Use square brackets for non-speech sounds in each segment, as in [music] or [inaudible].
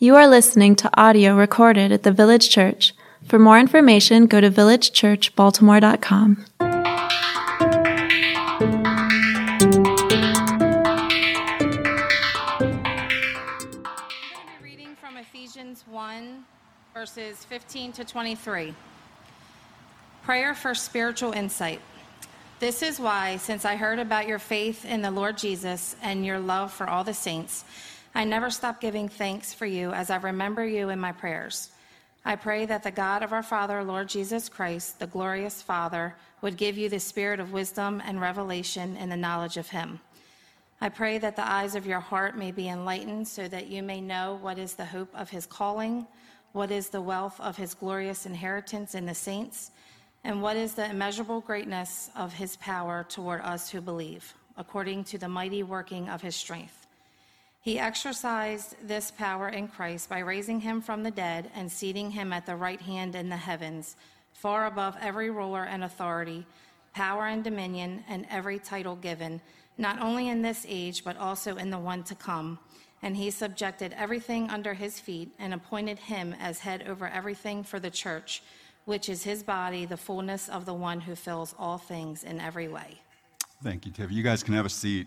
You are listening to audio recorded at the Village Church. For more information, go to villagechurchbaltimore.com. reading from Ephesians 1, verses 15 to 23. Prayer for spiritual insight. This is why, since I heard about your faith in the Lord Jesus and your love for all the saints, I never stop giving thanks for you as I remember you in my prayers. I pray that the God of our Father, Lord Jesus Christ, the glorious Father, would give you the spirit of wisdom and revelation in the knowledge of him. I pray that the eyes of your heart may be enlightened so that you may know what is the hope of his calling, what is the wealth of his glorious inheritance in the saints, and what is the immeasurable greatness of his power toward us who believe, according to the mighty working of his strength. He exercised this power in Christ by raising him from the dead and seating him at the right hand in the heavens, far above every ruler and authority, power and dominion, and every title given, not only in this age, but also in the one to come. And he subjected everything under his feet and appointed him as head over everything for the church, which is his body, the fullness of the one who fills all things in every way. Thank you, Tiff. You guys can have a seat.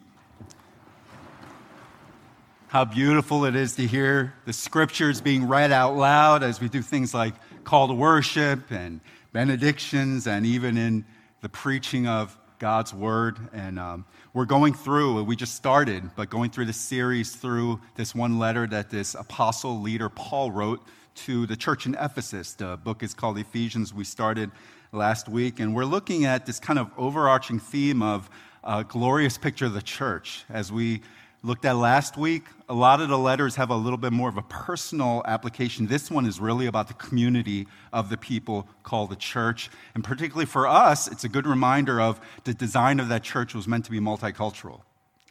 How beautiful it is to hear the scriptures being read out loud as we do things like call to worship and benedictions and even in the preaching of God's word. And um, we're going through, we just started, but going through the series through this one letter that this apostle leader Paul wrote to the church in Ephesus. The book is called Ephesians. We started last week, and we're looking at this kind of overarching theme of a glorious picture of the church as we looked at last week, a lot of the letters have a little bit more of a personal application. This one is really about the community of the people called the church. And particularly for us, it's a good reminder of the design of that church was meant to be multicultural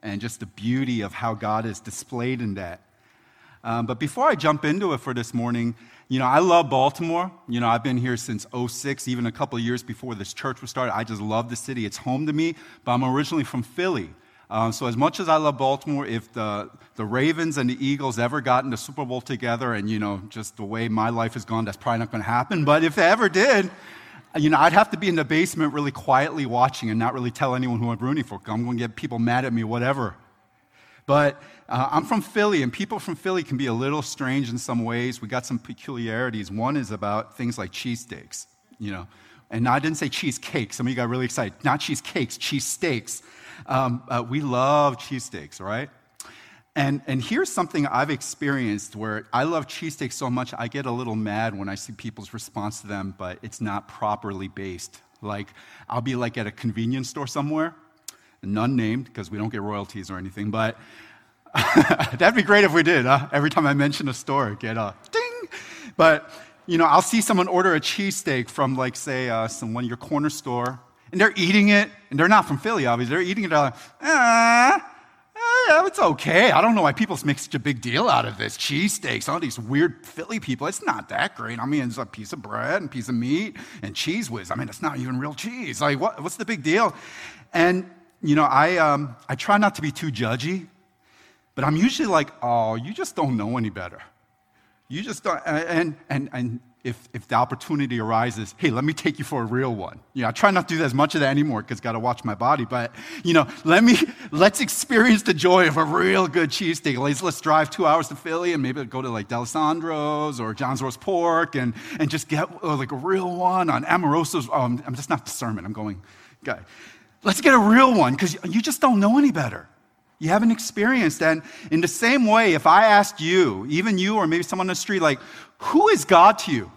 and just the beauty of how God is displayed in that. Um, but before I jump into it for this morning, you know, I love Baltimore. You know, I've been here since 06, even a couple years before this church was started. I just love the city. It's home to me, but I'm originally from Philly. Um, so, as much as I love Baltimore, if the, the Ravens and the Eagles ever got in the Super Bowl together, and, you know, just the way my life has gone, that's probably not going to happen. But if they ever did, you know, I'd have to be in the basement really quietly watching and not really tell anyone who I'm rooting for. I'm going to get people mad at me, whatever. But uh, I'm from Philly, and people from Philly can be a little strange in some ways. We got some peculiarities. One is about things like cheesesteaks, you know. And I didn't say cheesecake. Some of you got really excited. Not cheesecakes, cheesesteaks. Um, uh, we love cheesesteaks, right? And, and here's something I've experienced where I love cheesesteaks so much, I get a little mad when I see people's response to them, but it's not properly based. Like, I'll be like at a convenience store somewhere, none named because we don't get royalties or anything, but [laughs] that'd be great if we did. Huh? Every time I mention a store, get a ding. But, you know, I'll see someone order a cheesesteak from, like, say, uh, some, one of your corner store, and they're eating it, and they're not from Philly, obviously. They're eating it, like, ah, ah, it's okay. I don't know why people make such a big deal out of this. Cheesesteaks, all these weird Philly people, it's not that great. I mean, it's a piece of bread and piece of meat and Cheez Whiz. I mean, it's not even real cheese. Like, what, what's the big deal? And, you know, I, um, I try not to be too judgy, but I'm usually like, oh, you just don't know any better. You just don't, and, and, and if, if the opportunity arises, hey, let me take you for a real one. You know, I try not to do as much of that anymore because got to watch my body. But you know, let me let's experience the joy of a real good cheesesteak. Let's, let's drive two hours to Philly and maybe go to like D'Alessandro's or John's Roast Pork and and just get uh, like a real one on Amoroso's. Oh, I'm, I'm just not the sermon. I'm going, guy. Let's get a real one because you just don't know any better. You haven't experienced. And in the same way, if I asked you, even you or maybe someone on the street, like, who is God to you?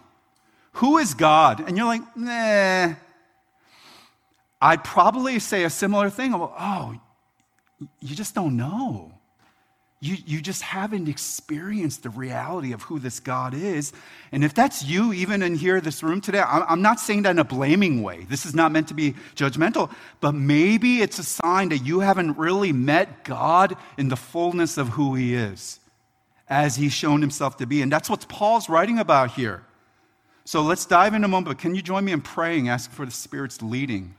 Who is God? And you're like, nah. I'd probably say a similar thing. Oh, you just don't know. You, you just haven't experienced the reality of who this God is. And if that's you, even in here, this room today, I'm not saying that in a blaming way. This is not meant to be judgmental, but maybe it's a sign that you haven't really met God in the fullness of who He is as he's shown himself to be. And that's what Paul's writing about here. So let's dive in a moment. But can you join me in praying, asking for the Spirit's leading?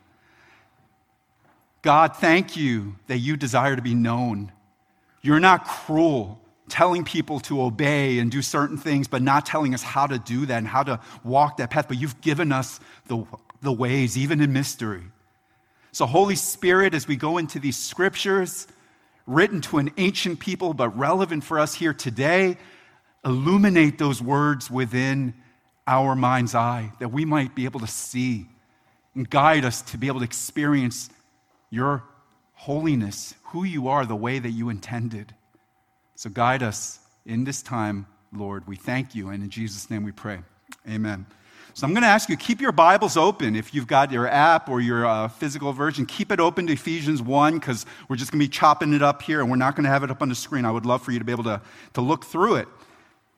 God, thank you that you desire to be known. You're not cruel. telling people to obey and do certain things, but not telling us how to do that and how to walk that path. But you've given us the, the ways, even in mystery. So, Holy Spirit, as we go into these scriptures written to an ancient people, but relevant for us here today, illuminate those words within our mind's eye that we might be able to see and guide us to be able to experience your holiness, who you are, the way that you intended. So guide us in this time, Lord. We thank you, and in Jesus' name we pray. Amen. So I'm going to ask you keep your Bibles open. If you've got your app or your uh, physical version, keep it open to Ephesians 1 because we're just going to be chopping it up here and we're not going to have it up on the screen. I would love for you to be able to, to look through it.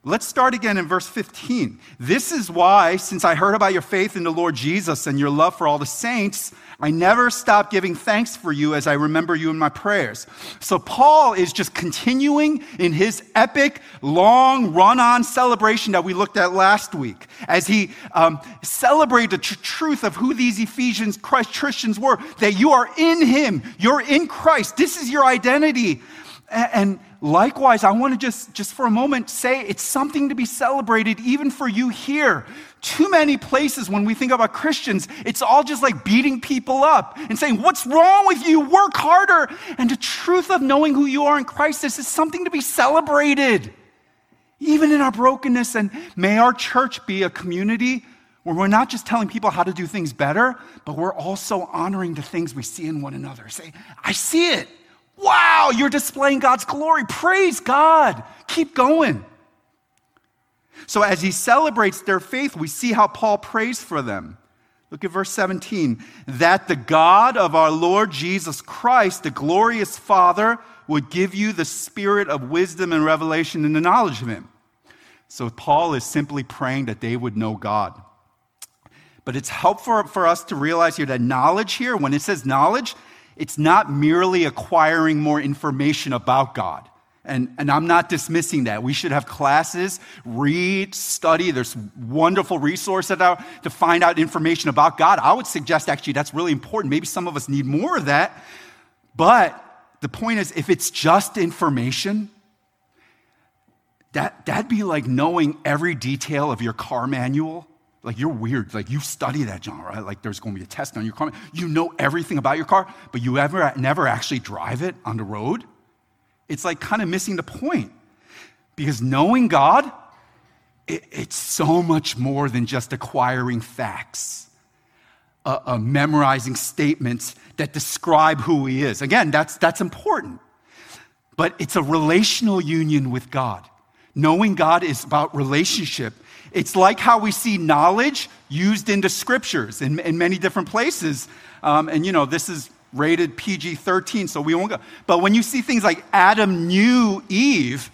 Let's start again in verse 15. This is why, since I heard about your faith in the Lord Jesus and your love for all the saints, I never stop giving thanks for you as I remember you in my prayers. So, Paul is just continuing in his epic, long, run on celebration that we looked at last week as he um, celebrated the tr- truth of who these Ephesians Christ Christians were that you are in him, you're in Christ. This is your identity. And likewise, I want to just, just for a moment say it's something to be celebrated even for you here. Too many places when we think about Christians, it's all just like beating people up and saying, What's wrong with you? Work harder. And the truth of knowing who you are in Christ this is something to be celebrated, even in our brokenness. And may our church be a community where we're not just telling people how to do things better, but we're also honoring the things we see in one another. Say, I see it. Wow, you're displaying God's glory. Praise God. Keep going. So, as he celebrates their faith, we see how Paul prays for them. Look at verse 17. That the God of our Lord Jesus Christ, the glorious Father, would give you the spirit of wisdom and revelation and the knowledge of him. So, Paul is simply praying that they would know God. But it's helpful for us to realize here that knowledge here, when it says knowledge, it's not merely acquiring more information about God. And, and I'm not dismissing that. We should have classes, read, study. There's wonderful resources out to find out information about God. I would suggest actually that's really important. Maybe some of us need more of that. But the point is, if it's just information, that, that'd be like knowing every detail of your car manual like you're weird. Like you study that, genre, right? Like there's going to be a test on your car. You know everything about your car, but you ever never actually drive it on the road. It's like kind of missing the point. Because knowing God, it, it's so much more than just acquiring facts, uh, uh, memorizing statements that describe who He is. Again, that's that's important. But it's a relational union with God. Knowing God is about relationship it's like how we see knowledge used in the scriptures in, in many different places. Um, and you know, this is rated PG 13, so we won't go. But when you see things like Adam knew Eve,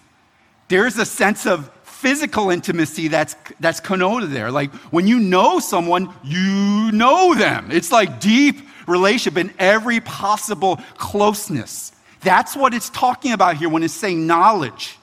there's a sense of physical intimacy that's, that's connoted there. Like when you know someone, you know them. It's like deep relationship in every possible closeness. That's what it's talking about here when it's saying knowledge.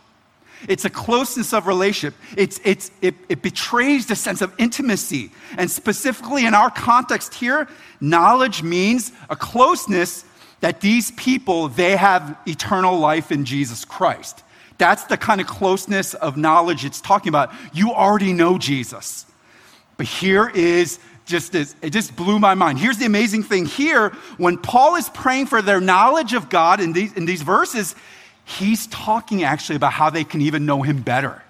It's a closeness of relationship. It's, it's, it, it betrays the sense of intimacy. And specifically in our context here, knowledge means a closeness that these people, they have eternal life in Jesus Christ. That's the kind of closeness of knowledge it's talking about. You already know Jesus. But here is just this, it just blew my mind. Here's the amazing thing here when Paul is praying for their knowledge of God in these, in these verses, he's talking actually about how they can even know him better.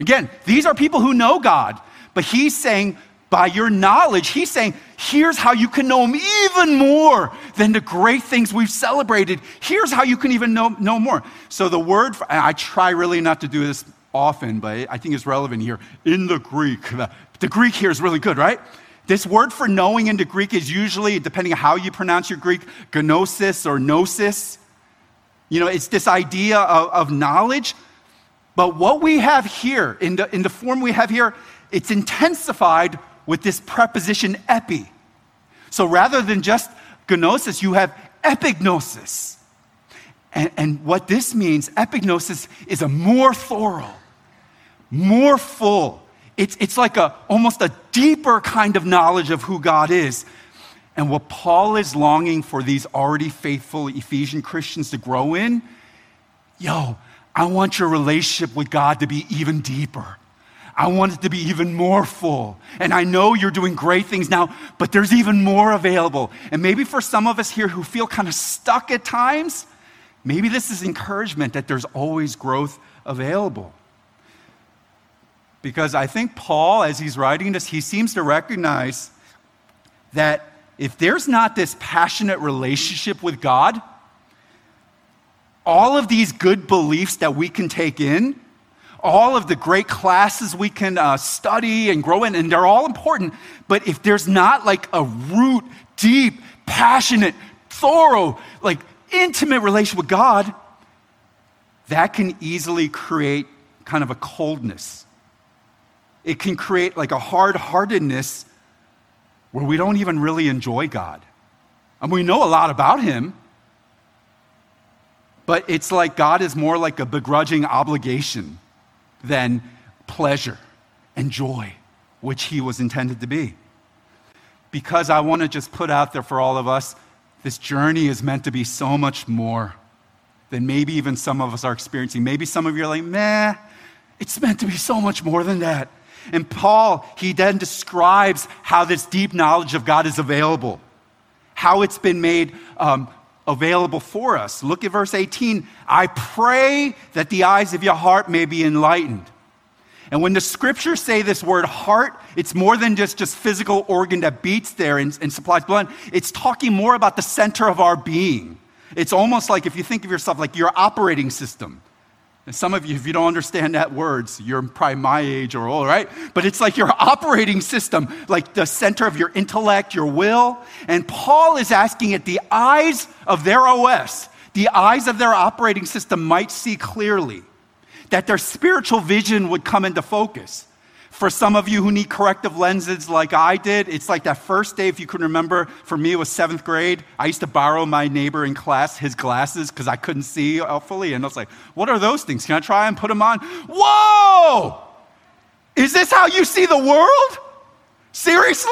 Again, these are people who know God, but he's saying, by your knowledge, he's saying, here's how you can know him even more than the great things we've celebrated. Here's how you can even know, know more. So the word, for, I try really not to do this often, but I think it's relevant here. In the Greek, the Greek here is really good, right? This word for knowing in the Greek is usually, depending on how you pronounce your Greek, gnosis or gnosis. You know, it's this idea of, of knowledge. But what we have here, in the, in the form we have here, it's intensified with this preposition epi. So rather than just gnosis, you have epignosis. And, and what this means, epignosis, is a more thorough, more full. It's, it's like a, almost a deeper kind of knowledge of who God is and what Paul is longing for these already faithful Ephesian Christians to grow in, yo, I want your relationship with God to be even deeper. I want it to be even more full. And I know you're doing great things now, but there's even more available. And maybe for some of us here who feel kind of stuck at times, maybe this is encouragement that there's always growth available. Because I think Paul, as he's writing this, he seems to recognize that if there's not this passionate relationship with God, all of these good beliefs that we can take in, all of the great classes we can uh, study and grow in, and they're all important. But if there's not like a root, deep, passionate, thorough, like intimate relationship with God, that can easily create kind of a coldness. It can create like a hard heartedness where we don't even really enjoy God. And we know a lot about Him, but it's like God is more like a begrudging obligation than pleasure and joy, which He was intended to be. Because I want to just put out there for all of us this journey is meant to be so much more than maybe even some of us are experiencing. Maybe some of you are like, meh, it's meant to be so much more than that. And Paul, he then describes how this deep knowledge of God is available, how it's been made um, available for us. Look at verse 18. I pray that the eyes of your heart may be enlightened. And when the scriptures say this word heart, it's more than just just physical organ that beats there and, and supplies blood. It's talking more about the center of our being. It's almost like if you think of yourself like your operating system. And some of you, if you don't understand that words, you're probably my age or old, right? But it's like your operating system, like the center of your intellect, your will. And Paul is asking at the eyes of their OS, the eyes of their operating system might see clearly, that their spiritual vision would come into focus. For some of you who need corrective lenses like I did, it's like that first day, if you can remember, for me it was seventh grade. I used to borrow my neighbor in class his glasses because I couldn't see uh, fully. And I was like, what are those things? Can I try and put them on? Whoa! Is this how you see the world? Seriously?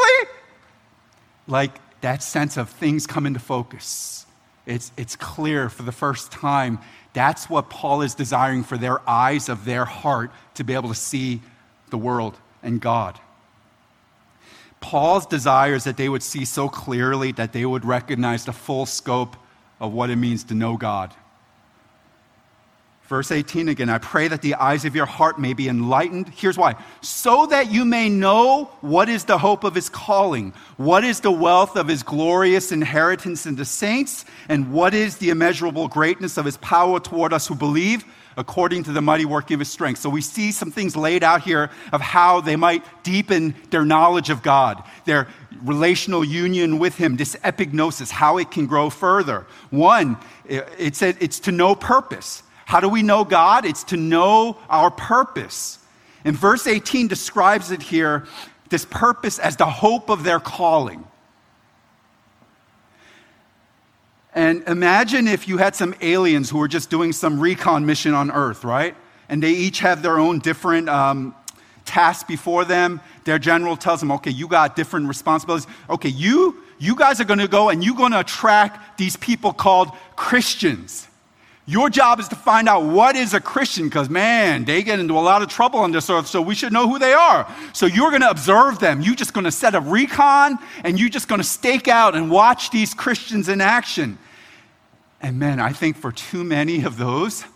Like that sense of things come into focus. It's, it's clear for the first time. That's what Paul is desiring for their eyes of their heart to be able to see the world and God. Paul's desire is that they would see so clearly that they would recognize the full scope of what it means to know God. Verse 18 again, I pray that the eyes of your heart may be enlightened. Here's why so that you may know what is the hope of his calling, what is the wealth of his glorious inheritance in the saints, and what is the immeasurable greatness of his power toward us who believe according to the mighty working of his strength. So we see some things laid out here of how they might deepen their knowledge of God, their relational union with him, this epignosis, how it can grow further. One, it said it's to know purpose. How do we know God? It's to know our purpose. And verse 18 describes it here, this purpose as the hope of their calling. And imagine if you had some aliens who were just doing some recon mission on Earth, right? And they each have their own different um, tasks before them. Their general tells them, okay, you got different responsibilities. Okay, you, you guys are to go and you're to attract these people called Christians. Your job is to find out what is a Christian because, man, they get into a lot of trouble on this earth, so we should know who they are. So you're going to observe them. You're just going to set a recon and you're just going to stake out and watch these Christians in action. And man, I think for too many of those,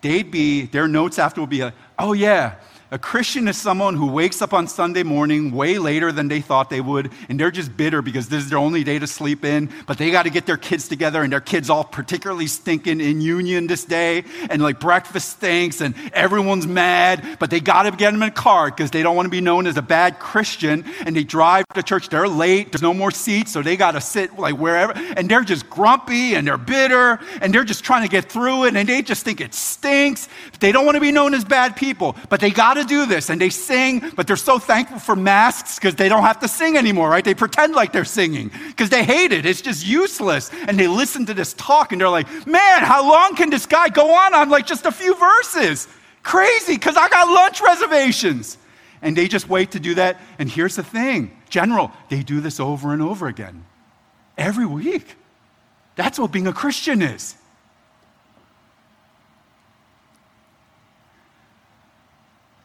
they'd be, their notes after would be like, oh yeah, a Christian is someone who wakes up on Sunday morning way later than they thought they would, and they're just bitter because this is their only day to sleep in, but they got to get their kids together, and their kids all particularly stinking in union this day, and like breakfast stinks, and everyone's mad, but they got to get them in a car because they don't want to be known as a bad Christian, and they drive to church, they're late, there's no more seats, so they got to sit like wherever, and they're just grumpy, and they're bitter, and they're just trying to get through it, and they just think it stinks. They don't want to be known as bad people, but they got do this and they sing, but they're so thankful for masks because they don't have to sing anymore, right? They pretend like they're singing because they hate it. It's just useless. And they listen to this talk and they're like, man, how long can this guy go on on like just a few verses? Crazy because I got lunch reservations. And they just wait to do that. And here's the thing General, they do this over and over again every week. That's what being a Christian is.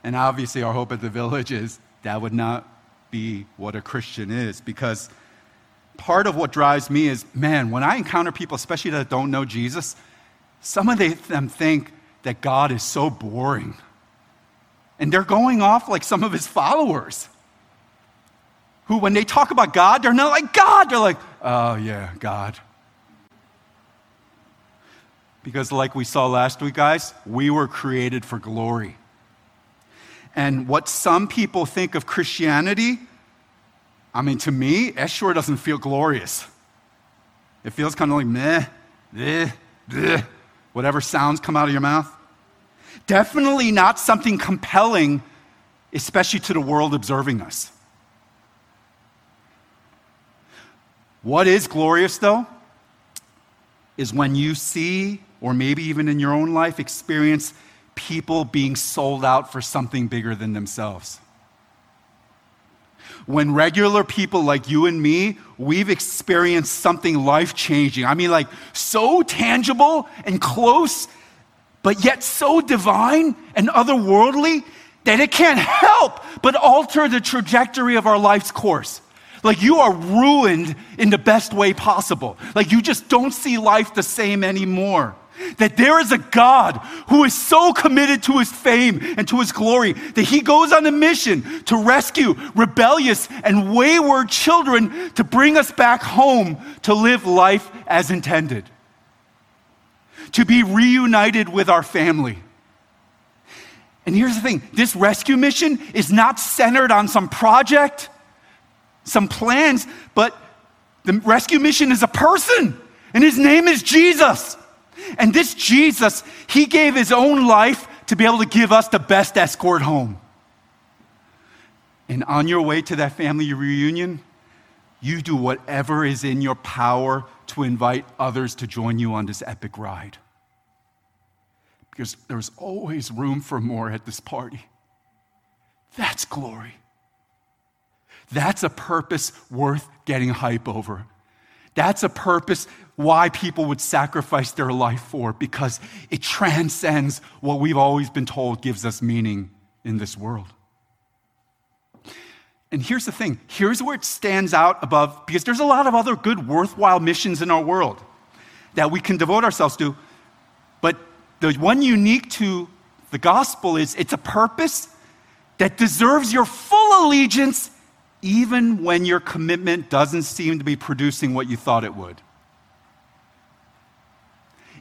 And obviously, our hope at the village is that would not be what a Christian is because part of what drives me is man, when I encounter people, especially that don't know Jesus, some of them think that God is so boring. And they're going off like some of his followers who, when they talk about God, they're not like God. They're like, oh, yeah, God. Because, like we saw last week, guys, we were created for glory. And what some people think of Christianity, I mean, to me, it sure doesn't feel glorious. It feels kind of like meh, bleh, bleh, whatever sounds come out of your mouth. Definitely not something compelling, especially to the world observing us. What is glorious, though, is when you see, or maybe even in your own life, experience people being sold out for something bigger than themselves. When regular people like you and me, we've experienced something life changing. I mean, like so tangible and close, but yet so divine and otherworldly that it can't help but alter the trajectory of our life's course. Like you are ruined in the best way possible. Like you just don't see life the same anymore. That there is a God who is so committed to his fame and to his glory that he goes on a mission to rescue rebellious and wayward children to bring us back home to live life as intended, to be reunited with our family. And here's the thing this rescue mission is not centered on some project, some plans, but the rescue mission is a person, and his name is Jesus. And this Jesus, he gave his own life to be able to give us the best escort home. And on your way to that family reunion, you do whatever is in your power to invite others to join you on this epic ride. Because there's always room for more at this party. That's glory. That's a purpose worth getting hype over. That's a purpose why people would sacrifice their life for, because it transcends what we've always been told gives us meaning in this world. And here's the thing here's where it stands out above, because there's a lot of other good, worthwhile missions in our world that we can devote ourselves to. But the one unique to the gospel is it's a purpose that deserves your full allegiance even when your commitment doesn't seem to be producing what you thought it would.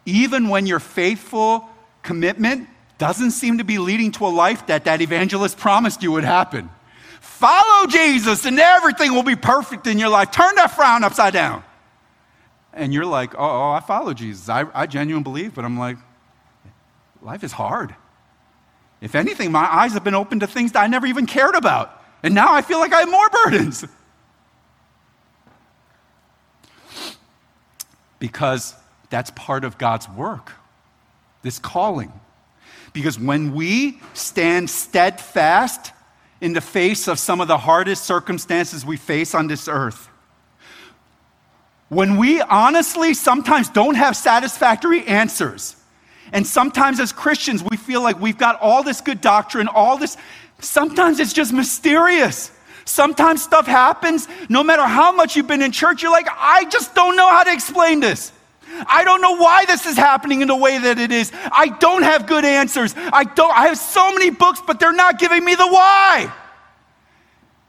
Even when your faithful commitment doesn't seem to be leading to a life that that evangelist promised you would happen. Follow Jesus and everything will be perfect in your life. Turn that frown upside down. And you're like, oh, oh I follow Jesus. I, I genuinely believe, but I'm like, life is hard. If anything, my eyes have been opened to things that I never even cared about. And now I feel like I have more burdens. Because that's part of God's work, this calling. Because when we stand steadfast in the face of some of the hardest circumstances we face on this earth, when we honestly sometimes don't have satisfactory answers, and sometimes as Christians we feel like we've got all this good doctrine, all this Sometimes it's just mysterious. Sometimes stuff happens, no matter how much you've been in church, you're like, I just don't know how to explain this. I don't know why this is happening in the way that it is. I don't have good answers. I don't I have so many books, but they're not giving me the why.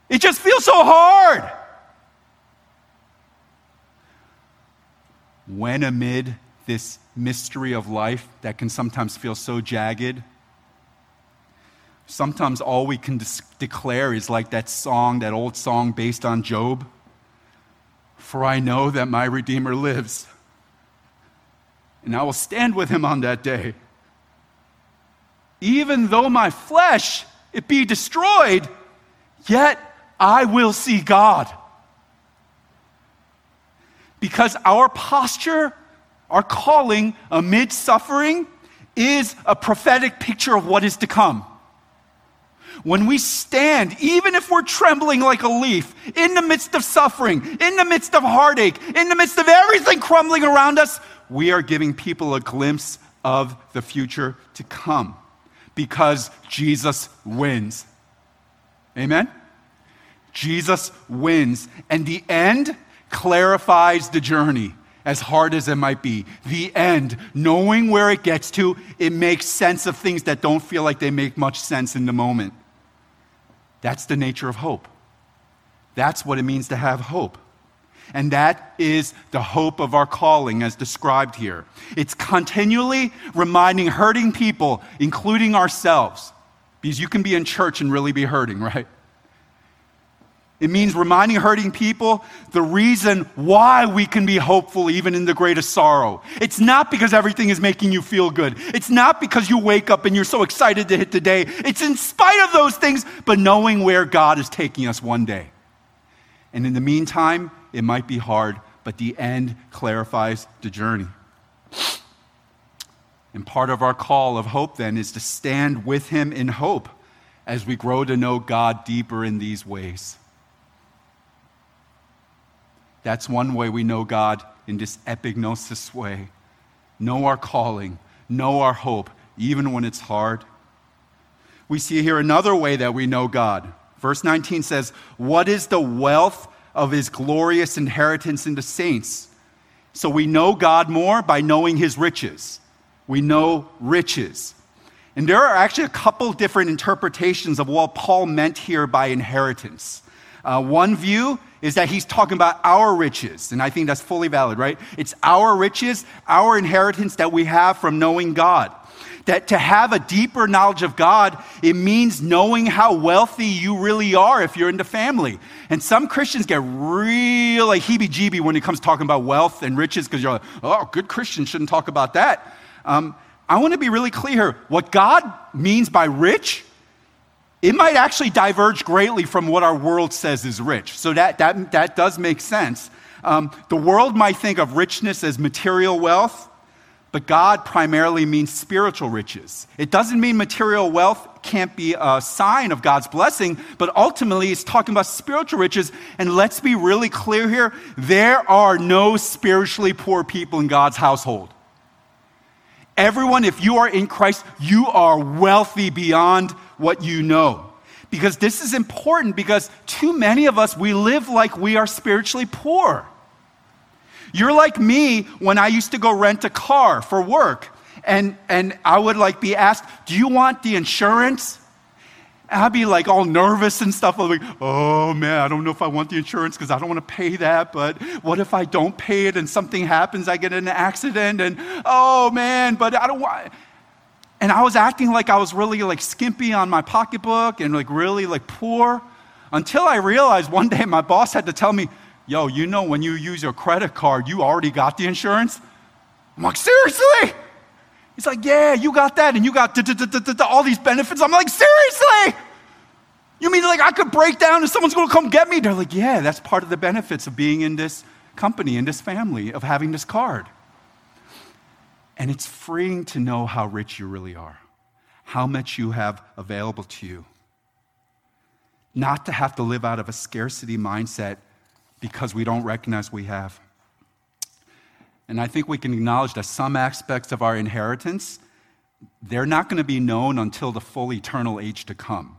It just feels so hard. When amid this mystery of life that can sometimes feel so jagged, Sometimes all we can declare is like that song, that old song based on Job. For I know that my Redeemer lives, and I will stand with him on that day. Even though my flesh it be destroyed, yet I will see God. Because our posture, our calling amid suffering, is a prophetic picture of what is to come. When we stand, even if we're trembling like a leaf, in the midst of suffering, in the midst of heartache, in the midst of everything crumbling around us, we are giving people a glimpse of the future to come. because Jesus wins. Amen? Jesus wins. And the end clarifies the journey, as hard as it might be. The end, knowing where it gets to, it makes sense of things that don't feel like they make much sense in the moment. That's the nature of hope. That's what it means to have hope. And that is the hope of our calling as described here. It's continually reminding hurting people, including ourselves, because you can be in church and really be hurting, [laughs] right? It means reminding hurting people the reason why we can be hopeful even in the greatest sorrow. It's not because everything is making you feel good. It's not because you wake up and you're so excited to hit the day. It's in spite of those things, but knowing where God is taking us one day. And in the meantime, it might be hard, but the end clarifies the journey. And part of our call of hope then is to stand with Him in hope as we grow to know God deeper in these ways. That's one way we know God in this epignosis way. Know our calling, know our hope, even when it's hard. We see here another way that we know God. Verse 19 says, What is the wealth of his glorious inheritance in the saints? So we know God more by knowing his riches. We know riches. And there are actually a couple different interpretations of what Paul meant here by inheritance. Uh, one view is that he's talking about our riches, and I think that's fully valid, right? It's our riches, our inheritance that we have from knowing God. That to have a deeper knowledge of God, it means knowing how wealthy you really are if you're in the family. And some Christians get real like heebie jeebie when it comes to talking about wealth and riches because you're like, oh, good Christians shouldn't talk about that. Um, I want to be really clear. What God means by rich it might actually diverge greatly from what our world says is rich. So that, that, that does make sense. Um, the world might think of richness as material wealth, but God primarily means spiritual riches. It doesn't mean material wealth can't be a sign of God's blessing, but ultimately it's talking about spiritual riches. And let's be really clear here there are no spiritually poor people in God's household. Everyone, if you are in Christ, you are wealthy beyond what you know. Because this is important because too many of us, we live like we are spiritually poor. You're like me when I used to go rent a car for work. And, and I would like be asked, do you want the insurance? And I'd be like all nervous and stuff. I'm like, oh man, I don't know if I want the insurance because I don't want to pay that. But what if I don't pay it and something happens? I get in an accident and oh man, but I don't want. And I was acting like I was really like skimpy on my pocketbook and like really like poor until I realized one day my boss had to tell me, yo, you know, when you use your credit card, you already got the insurance? I'm like, seriously? He's like, yeah, you got that and you got all these benefits. I'm like, seriously? You mean like I could break down and someone's to come get me? They're like, yeah, that's part of the benefits of being in this company, in this family, of having this card. And it's freeing to know how rich you really are, how much you have available to you. Not to have to live out of a scarcity mindset because we don't recognize we have. And I think we can acknowledge that some aspects of our inheritance, they're not going to be known until the full eternal age to come.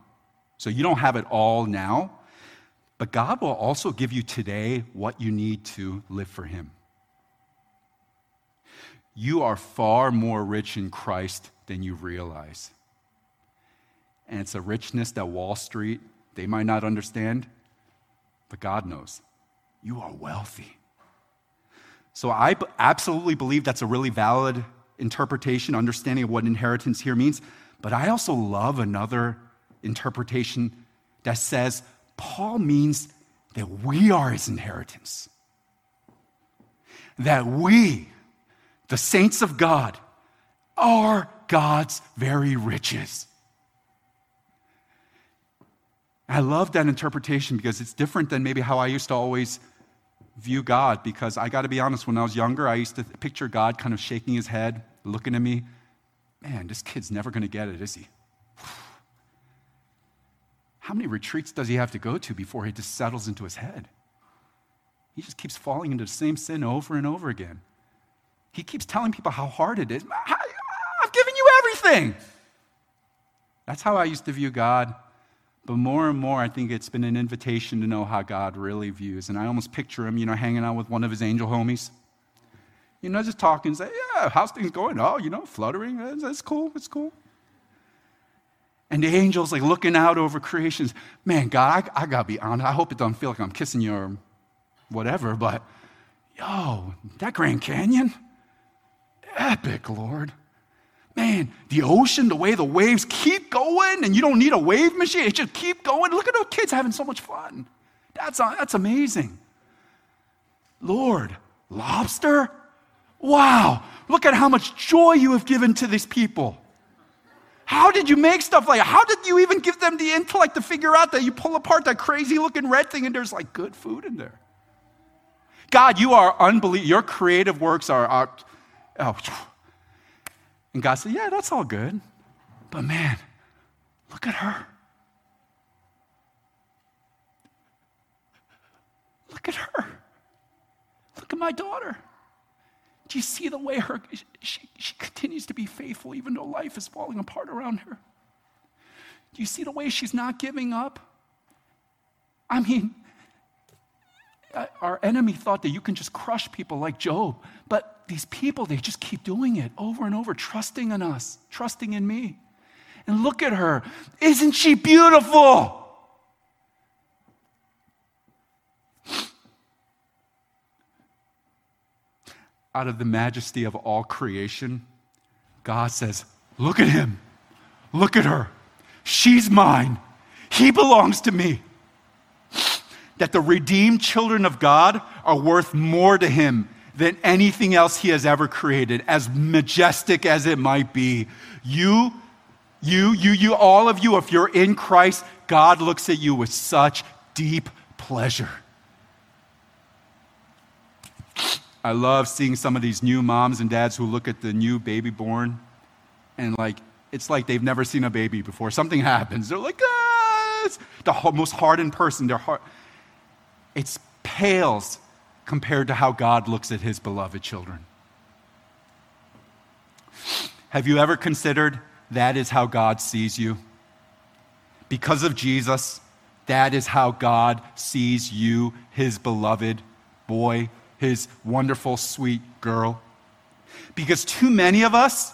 So you don't have it all now, but God will also give you today what you need to live for Him you are far more rich in Christ than you realize. And it's a richness that Wall Street, they might not understand, but God knows. You are wealthy. So I absolutely believe that's a really valid interpretation, understanding of what inheritance here means. But I also love another interpretation that says Paul means that we are his inheritance. That we, the saints of God are God's very riches. I love that interpretation because it's different than maybe how I used to always view God. Because I got to be honest, when I was younger, I used to picture God kind of shaking his head, looking at me. Man, this kid's never going to get it, is he? [sighs] How many retreats does he have to go to before he just settles into his head? He just keeps falling into the same sin over and over again. He keeps telling people how hard it is. I've given you everything. That's how I used to view God. But more and more, I think it's been an invitation to know how God really views. And I almost picture him, you know, hanging out with one of his angel homies. You know, just talking, say, yeah, how's things going? Oh, you know, fluttering. That's, cool. It's cool. And the angels like looking out over creations. Man, God, I, I gotta be honest. I hope it doesn't feel like I'm kissing you or whatever, but yo, that Grand Canyon, epic, Lord. Man, the ocean, the way the waves keep going, and you don't need a wave machine. It just keep going. Look at those kids having so much fun. That's, uh, that's amazing. Lord, lobster? Wow, look at how much joy you have given to these people. How did you make stuff like How did you even give them the intellect to figure out that you pull apart that crazy looking red thing and there's like good food in there? God, you are unbelievable. Your creative works are, are oh, and God said, Yeah, that's all good. But man, look at her. Look at her. Look at my daughter. Do you see the way her she, she continues to be faithful even though life is falling apart around her? Do you see the way she's not giving up? I mean, uh, our enemy thought that you can just crush people like Job, but these people, they just keep doing it over and over, trusting in us, trusting in me. And look at her. Isn't she beautiful? Out of the majesty of all creation, God says, Look at him. Look at her. She's mine. He belongs to me that the redeemed children of God are worth more to him than anything else he has ever created, as majestic as it might be. You, you, you, you, all of you, if you're in Christ, God looks at you with such deep pleasure. I love seeing some of these new moms and dads who look at the new baby born and like, it's like they've never seen a baby before. Something happens. They're like, ah, the most hardened person. Their heart, it pales compared to how God looks at his beloved children. Have you ever considered that is how God sees you? Because of Jesus, that is how God sees you, his beloved boy, his wonderful, sweet girl. Because too many of us,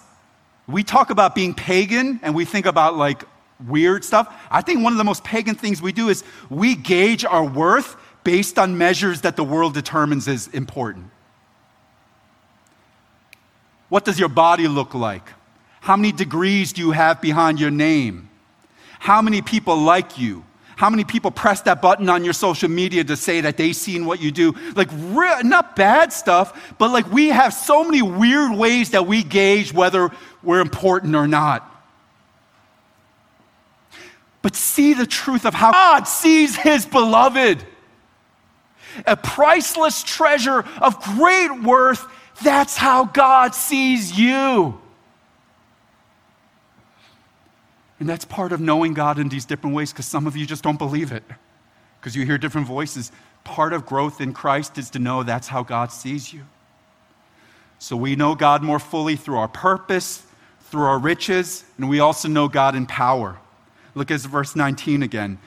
we talk about being pagan and we think about like weird stuff. I think one of the most pagan things we do is we gauge our worth based on measures that the world determines as important. What does your body look like? How many degrees do you have behind your name? How many people like you? How many people press that button on your social media to say that they've seen what you do? Like, not bad stuff, but like we have so many weird ways that we gauge whether we're important or not. But see the truth of how God sees his beloved a priceless treasure of great worth. That's how God sees you. And that's part of knowing God in these different ways because some of you just don't believe it because you hear different voices. Part of growth in Christ is to know that's how God sees you. So we know God more fully through our purpose, through our riches, and we also know God in power. Look at verse 19 again.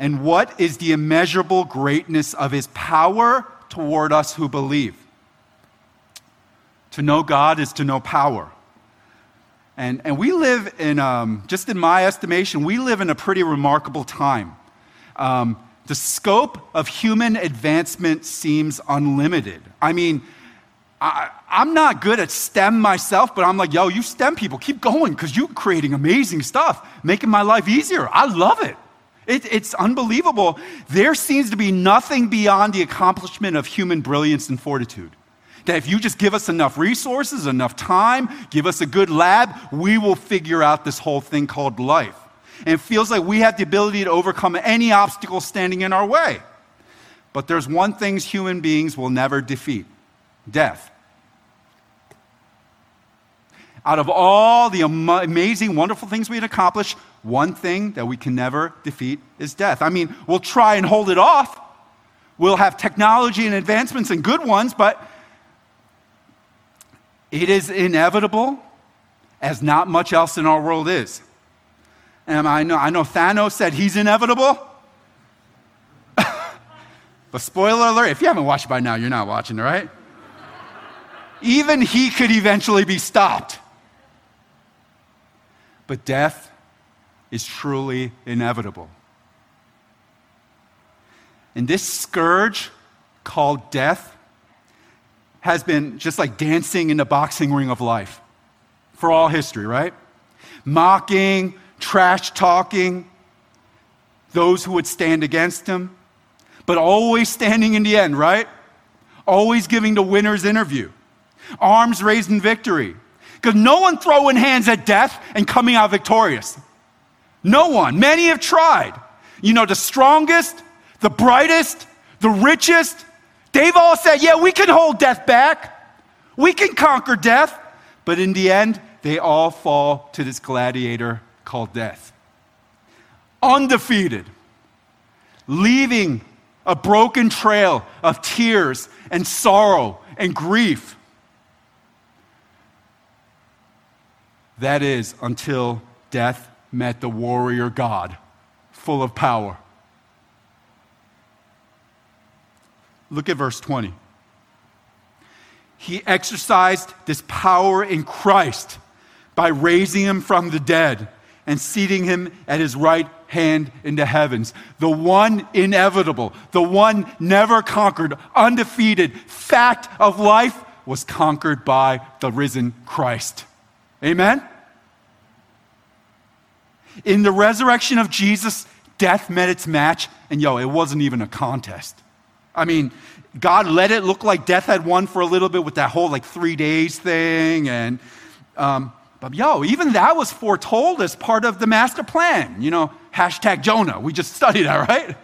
And what is the immeasurable greatness of his power toward us who believe? To know God is to know power. And, and we live in, um, just in my estimation, we live in a pretty remarkable time. Um, the scope of human advancement seems unlimited. I mean, I, am not good at STEM myself, but I'm like, yo, you STEM people, keep going because you're creating amazing stuff, making my life easier. I love it. It, it's unbelievable. There seems to be nothing beyond the accomplishment of human brilliance and fortitude. That if you just give us enough resources, enough time, give us a good lab, we will figure out this whole thing called life. And it feels like we have the ability to overcome any obstacle standing in our way. But there's one thing human beings will never defeat death. Out of all the amazing, wonderful things we can accomplish, one thing that we can never defeat is death. I mean, we'll try and hold it off. We'll have technology and advancements and good ones, but it is inevitable as not much else in our world is. And I know, I know Thanos said he's inevitable. [laughs] but spoiler alert, if you haven't watched by now, you're not watching, right? Even he could eventually be stopped. But death is truly inevitable. And this scourge called death has been just like dancing in the boxing ring of life for all history, right? Mocking, trash talking those who would stand against him, but always standing in the end, right? Always giving the winner's interview, arms raised in victory. Because no one throwing hands at death and coming out victorious. No one. Many have tried. You know, the strongest, the brightest, the richest, they've all said, yeah, we can hold death back. We can conquer death. But in the end, they all fall to this gladiator called death. Undefeated, leaving a broken trail of tears and sorrow and grief. That is until death met the warrior God, full of power. Look at verse 20. He exercised this power in Christ by raising him from the dead and seating him at his right hand in the heavens. The one inevitable, the one never conquered, undefeated fact of life was conquered by the risen Christ. Amen? In the resurrection of Jesus, death met its match, and yo, it wasn't even a contest. I mean, God let it look like death had won for a little bit with that whole like three days thing. And, um, but yo, even that was foretold as part of the master plan. You know, hashtag Jonah. We just studied that, right?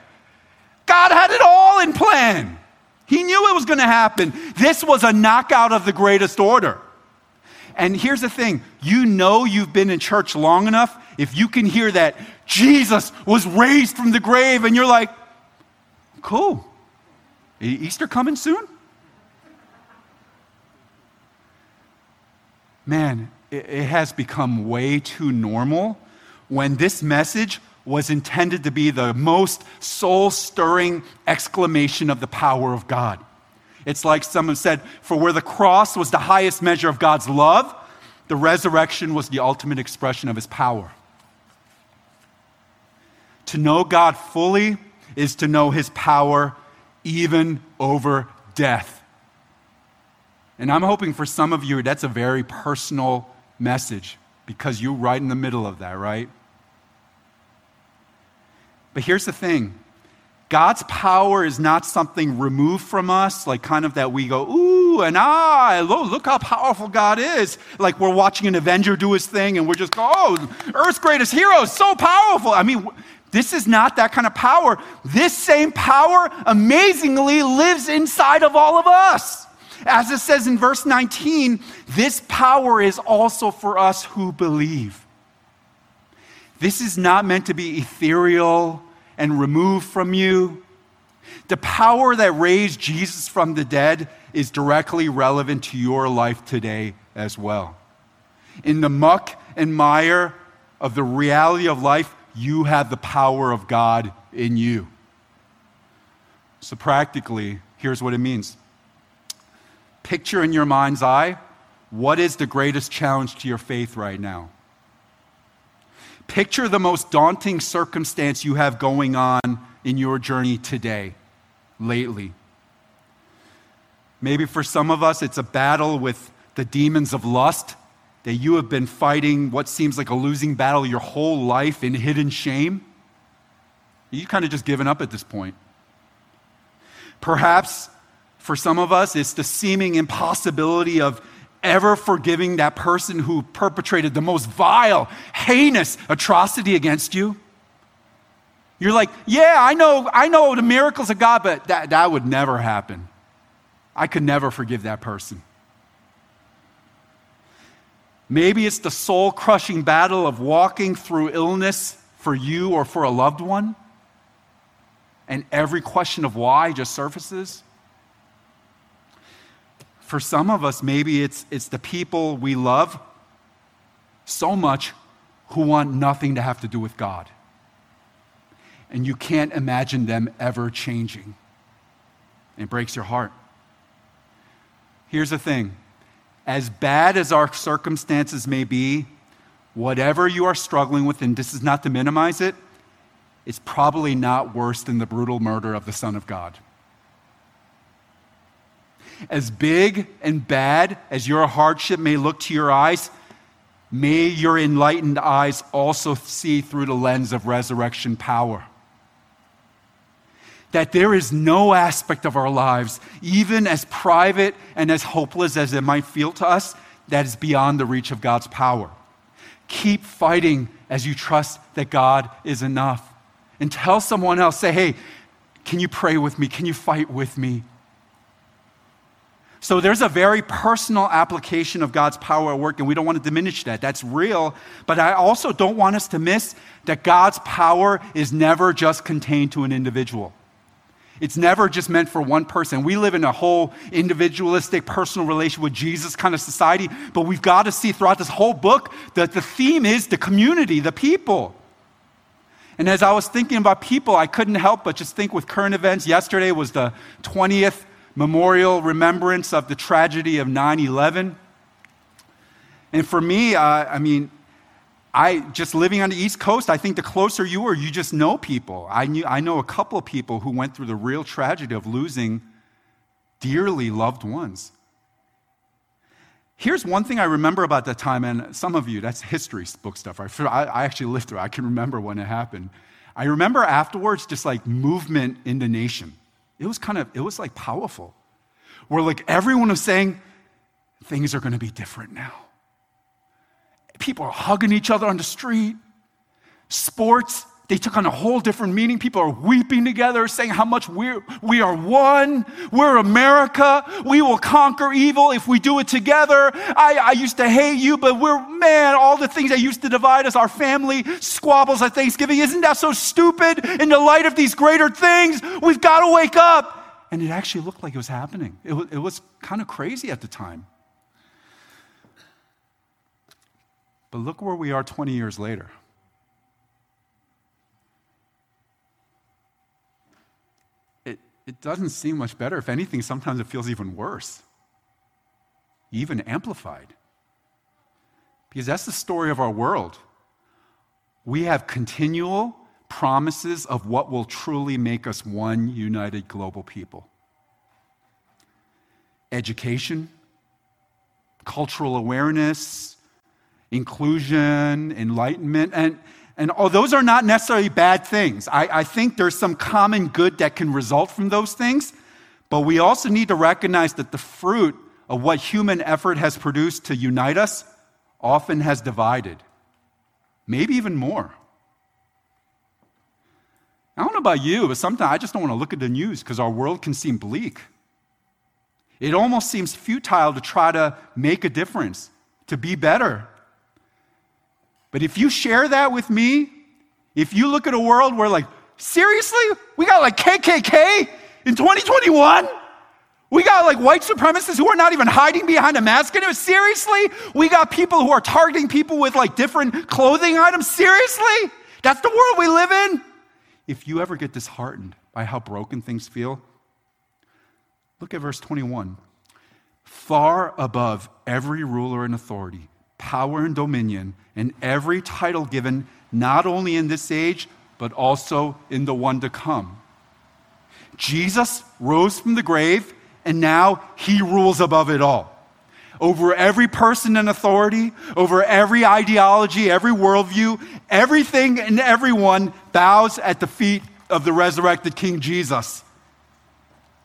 God had it all in plan. He knew it was going to happen. This was a knockout of the greatest order. And here's the thing you know you've been in church long enough if you can hear that Jesus was raised from the grave and you're like, cool. Easter coming soon? Man, it, it has become way too normal when this message was intended to be the most soul stirring exclamation of the power of God. It's like someone said, for where the cross was the highest measure of God's love, the resurrection was the ultimate expression of his power. To know God fully is to know his power even over death. And I'm hoping for some of you that's a very personal message because you're right in the middle of that, right? But here's the thing God's power is not something removed from us, like kind of that we go, ooh, and ah, look how powerful God is. Like we're watching an Avenger do his thing and we're just oh, Earth's greatest hero so powerful. I mean, this is not that kind of power. This same power amazingly lives inside of all of us. As it says in verse 19, this power is also for us who believe. This is not meant to be ethereal and removed from you. The power that raised Jesus from the dead is directly relevant to your life today as well. In the muck and mire of the reality of life, you have the power of God in you. So, practically, here's what it means picture in your mind's eye what is the greatest challenge to your faith right now? Picture the most daunting circumstance you have going on in your journey today, lately. Maybe for some of us, it's a battle with the demons of lust that you have been fighting what seems like a losing battle your whole life in hidden shame. You kind of just given up at this point. Perhaps for some of us, it's the seeming impossibility of ever forgiving that person who perpetrated the most vile, heinous atrocity against you? You're like, yeah, I know, I know the miracles of God, but that, that would never happen. I could never forgive that person. Maybe it's the soul crushing battle of walking through illness for you or for a loved one, and every question of why just surfaces. For some of us, maybe it's, it's the people we love so much who want nothing to have to do with God. And you can't imagine them ever changing. It breaks your heart. Here's the thing as bad as our circumstances may be, whatever you are struggling with, and this is not to minimize it, it's probably not worse than the brutal murder of the Son of God. As big and bad as your hardship may look to your eyes, may your enlightened eyes also see through the lens of resurrection power. That there is no aspect of our lives, even as private and as hopeless as it might feel to us, that is beyond the reach of God's power. Keep fighting as you trust that God is enough. And tell someone else, say, hey, can you pray with me? Can you fight with me? So there's a very personal application of God's power at work, and we don't want to diminish that. That's real. But I also don't want us to miss that God's power is never just contained to an individual. It's never just meant for one person. We live in a whole individualistic, personal relation with Jesus kind of society, but we've got to see throughout this whole book that the theme is the community, the people. And as I was thinking about people, I couldn't help but just think with current events. Yesterday was the 20th memorial remembrance of the tragedy of 9 11. And for me, uh, I mean, I just living on the East Coast, I think the closer you are, you just know people. I, knew, I know a couple of people who went through the real tragedy of losing dearly loved ones. Here's one thing I remember about that time, and some of you, that's history book stuff. I, I actually lived through it. I can remember when it happened. I remember afterwards just like movement in the nation. It was kind of, it was like powerful. Where like everyone was saying, things are going to be different now. People are hugging each other on the street. Sports, they took on a whole different meaning. People are weeping together, saying how much we're, we are one. We're America. We will conquer evil if we do it together. I, I used to hate you, but we're, man, all the things that used to divide us, our family squabbles at Thanksgiving, isn't that so stupid in the light of these greater things? We've got to wake up. And it actually looked like it was happening. It was, it was kind of crazy at the time. But look where we are 20 years later. it doesn't seem much better. If anything, sometimes it feels even worse, even amplified. Because that's the story of our world. We have continual promises of what will truly make us one united global people education, cultural awareness, inclusion, enlightenment, and and all those are not necessarily bad things. I, I think there's some common good that can result from those things, but we also need to recognize that the fruit of what human effort has produced to unite us often has divided, maybe even more. I don't know about you, but sometimes I just don't want to look at the news because our world can seem bleak. It almost seems futile to try to make a difference, to be better. But if you share that with me, if you look at a world where, like, seriously, we got like KKK in 2021? We got like white supremacists who are not even hiding behind a mask. And seriously, we got people who are targeting people with like different clothing items. Seriously, that's the world we live in. If you ever get disheartened by how broken things feel, look at verse 21. Far above every ruler and authority, power and dominion, and every title given, not only in this age, but also in the one to come. Jesus rose from the grave, and now he rules above it all. Over every person and authority, over every ideology, every worldview, everything and everyone bows at the feet of the resurrected King Jesus.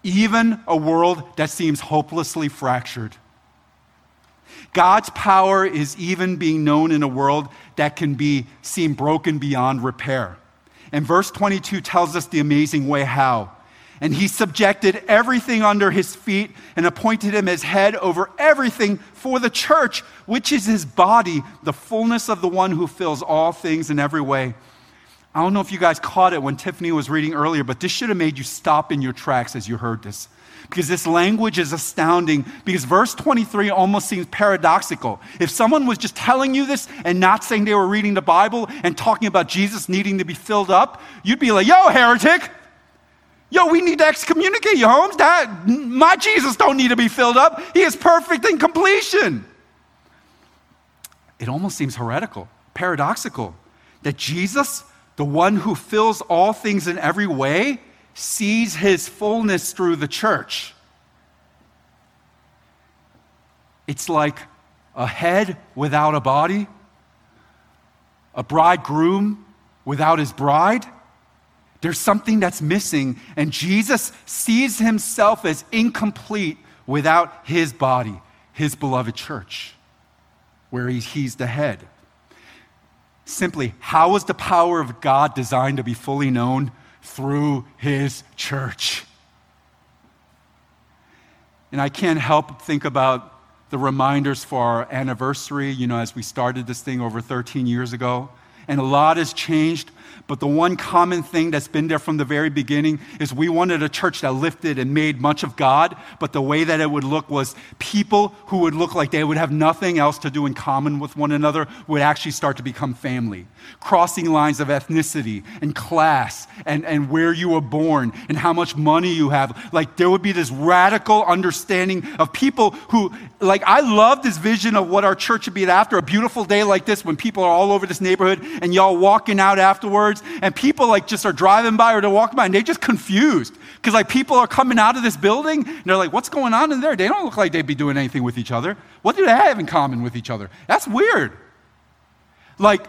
Even a world that seems hopelessly fractured. God's power is even being known in a world that can be seen broken beyond repair. And verse 22 tells us the amazing way how. And he subjected everything under his feet and appointed him as head over everything for the church, which is his body, the fullness of the one who fills all things in every way. I don't know if you guys caught it when Tiffany was reading earlier, but this should have made you stop in your tracks as you heard this. Because this language is astounding, because verse 23 almost seems paradoxical. If someone was just telling you this and not saying they were reading the Bible and talking about Jesus needing to be filled up, you'd be like, yo, heretic, Yo, we need to excommunicate you, Holmes. That, my Jesus don't need to be filled up. He is perfect in completion. It almost seems heretical, paradoxical, that Jesus, the one who fills all things in every way, sees his fullness through the church. It's like a head without a body, a bridegroom without his bride there's something that's missing, and Jesus sees himself as incomplete without his body, his beloved church, where he's the head. Simply, how is the power of God designed to be fully known? Through his church. And I can't help but think about the reminders for our anniversary, you know, as we started this thing over 13 years ago. And a lot has changed, but the one common thing that's been there from the very beginning is we wanted a church that lifted and made much of God, but the way that it would look was people who would look like they would have nothing else to do in common with one another would actually start to become family. Crossing lines of ethnicity and class and, and where you were born and how much money you have. Like there would be this radical understanding of people who, like, I love this vision of what our church would be after a beautiful day like this when people are all over this neighborhood and y'all walking out afterwards and people like just are driving by or they're walking by and they're just confused because like people are coming out of this building and they're like, what's going on in there? They don't look like they'd be doing anything with each other. What do they have in common with each other? That's weird. Like,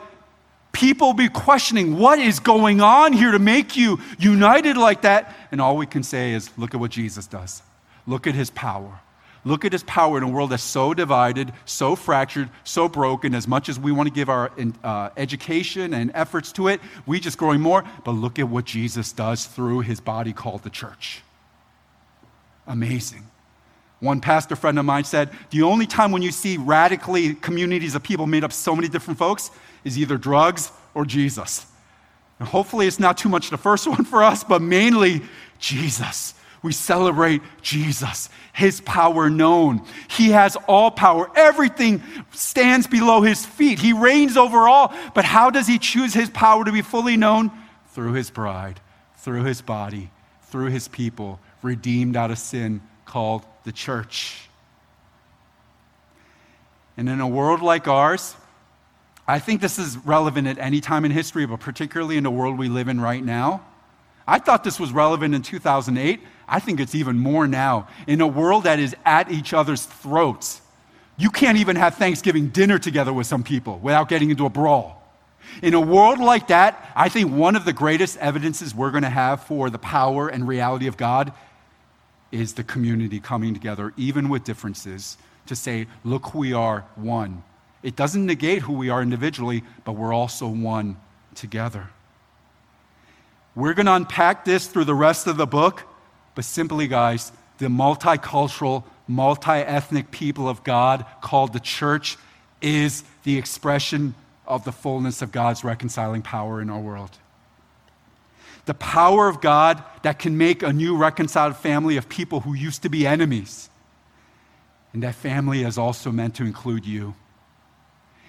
people be questioning what is going on here to make you united like that. And all we can say is, look at what Jesus does. Look at his power. Look at his power in a world that's so divided, so fractured, so broken. As much as we want to give our uh, education and efforts to it, we just growing more. But look at what Jesus does through his body called the church. Amazing. One pastor friend of mine said, The only time when you see radically communities of people made up so many different folks is either drugs or Jesus. And hopefully, it's not too much the first [laughs] one for us, but mainly Jesus. We celebrate Jesus, his power known. He has all power. Everything stands below his feet. He reigns over all. But how does he choose his power to be fully known? Through his bride, through his body, through his people, redeemed out of sin, called the church. And in a world like ours, I think this is relevant at any time in history, but particularly in the world we live in right now. I thought this was relevant in 2008. I think it's even more now. In a world that is at each other's throats, you can't even have Thanksgiving dinner together with some people without getting into a brawl. In a world like that, I think one of the greatest evidences we're going to have for the power and reality of God is the community coming together, even with differences, to say, look we are, one. It doesn't negate who we are individually, but we're also one together. We're going to unpack this through the rest of the book, but simply, guys, the multicultural, multi ethnic people of God called the church is the expression of the fullness of God's reconciling power in our world. The power of God that can make a new reconciled family of people who used to be enemies. And that family is also meant to include you.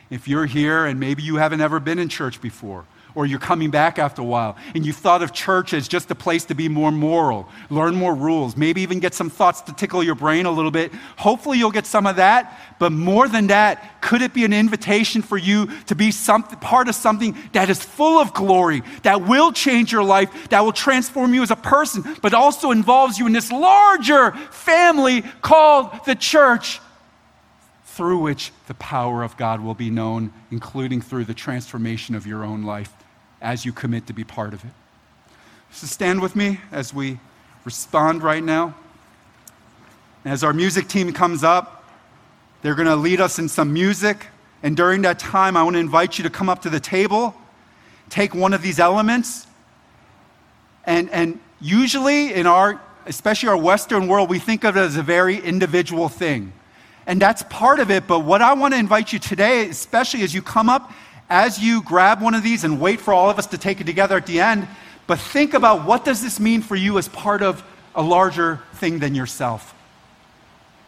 If you're here and maybe you haven't ever been in church before, or you're coming back after a while and you've thought of church as just a place to be more moral, learn more rules, maybe even get some thoughts to tickle your brain a little bit. Hopefully, you'll get some of that. But more than that, could it be an invitation for you to be some, part of something that is full of glory, that will change your life, that will transform you as a person, but also involves you in this larger family called the church? Through which the power of God will be known, including through the transformation of your own life as you commit to be part of it. So stand with me as we respond right now. As our music team comes up, they're going to lead us in some music. And during that time, I want to invite you to come up to the table, take one of these elements. And, and usually, in our, especially our Western world, we think of it as a very individual thing. And that's part of it. But what I want to invite you today, especially as you come up as you grab one of these and wait for all of us to take it together at the end, but think about what does this mean for you as part of a larger thing than yourself?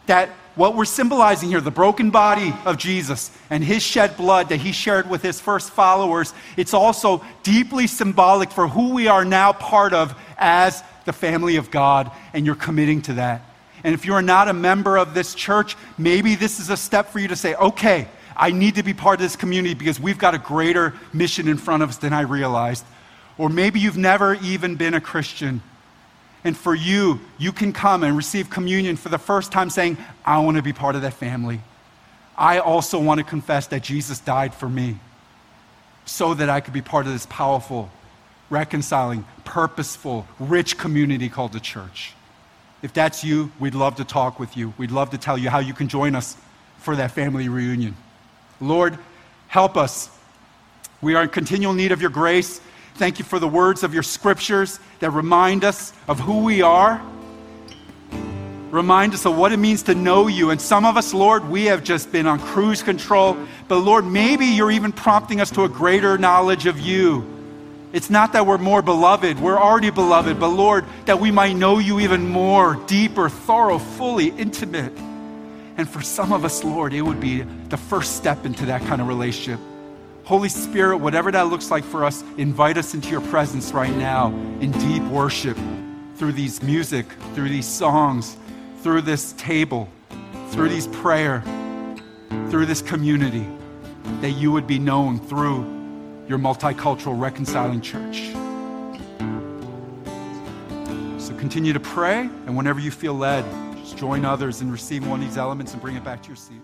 That what we're symbolizing here, the broken body of Jesus and his shed blood that he shared with his first followers, it's also deeply symbolic for who we are now part of as the family of God, and you're committing to that. And if you are not a member of this church, maybe this is a step for you to say, okay, I need to be part of this community because we've got a greater mission in front of us than I realized. Or maybe you've never even been a Christian. And for you, you can come and receive communion for the first time saying, I want to be part of that family. I also want to confess that Jesus died for me so that I could be part of this powerful, reconciling, purposeful, rich community called the church. If that's you, we'd love to talk with you. We'd love to tell you how you can join us for that family reunion. Lord, help us. We are in continual need of your grace. Thank you for the words of your scriptures that remind us of who we are. Remind us of what it means to know you. And some of us, Lord, we have just been on cruise control. But Lord, maybe you're even prompting us to a greater knowledge of you. It's not that we're more beloved, we're already beloved, but Lord, that we might know you even more, deeper, thorough, fully, intimate. And for some of us, Lord, it would be the first step into that kind of relationship. Holy Spirit, whatever that looks like for us, invite us into your presence right now in deep worship through these music, through these songs, through this table, through these prayer, through this community, that you would be known through your multicultural reconciling church. So continue to pray, and whenever you feel led, join others in receiving one of these elements and bring it back to your seat.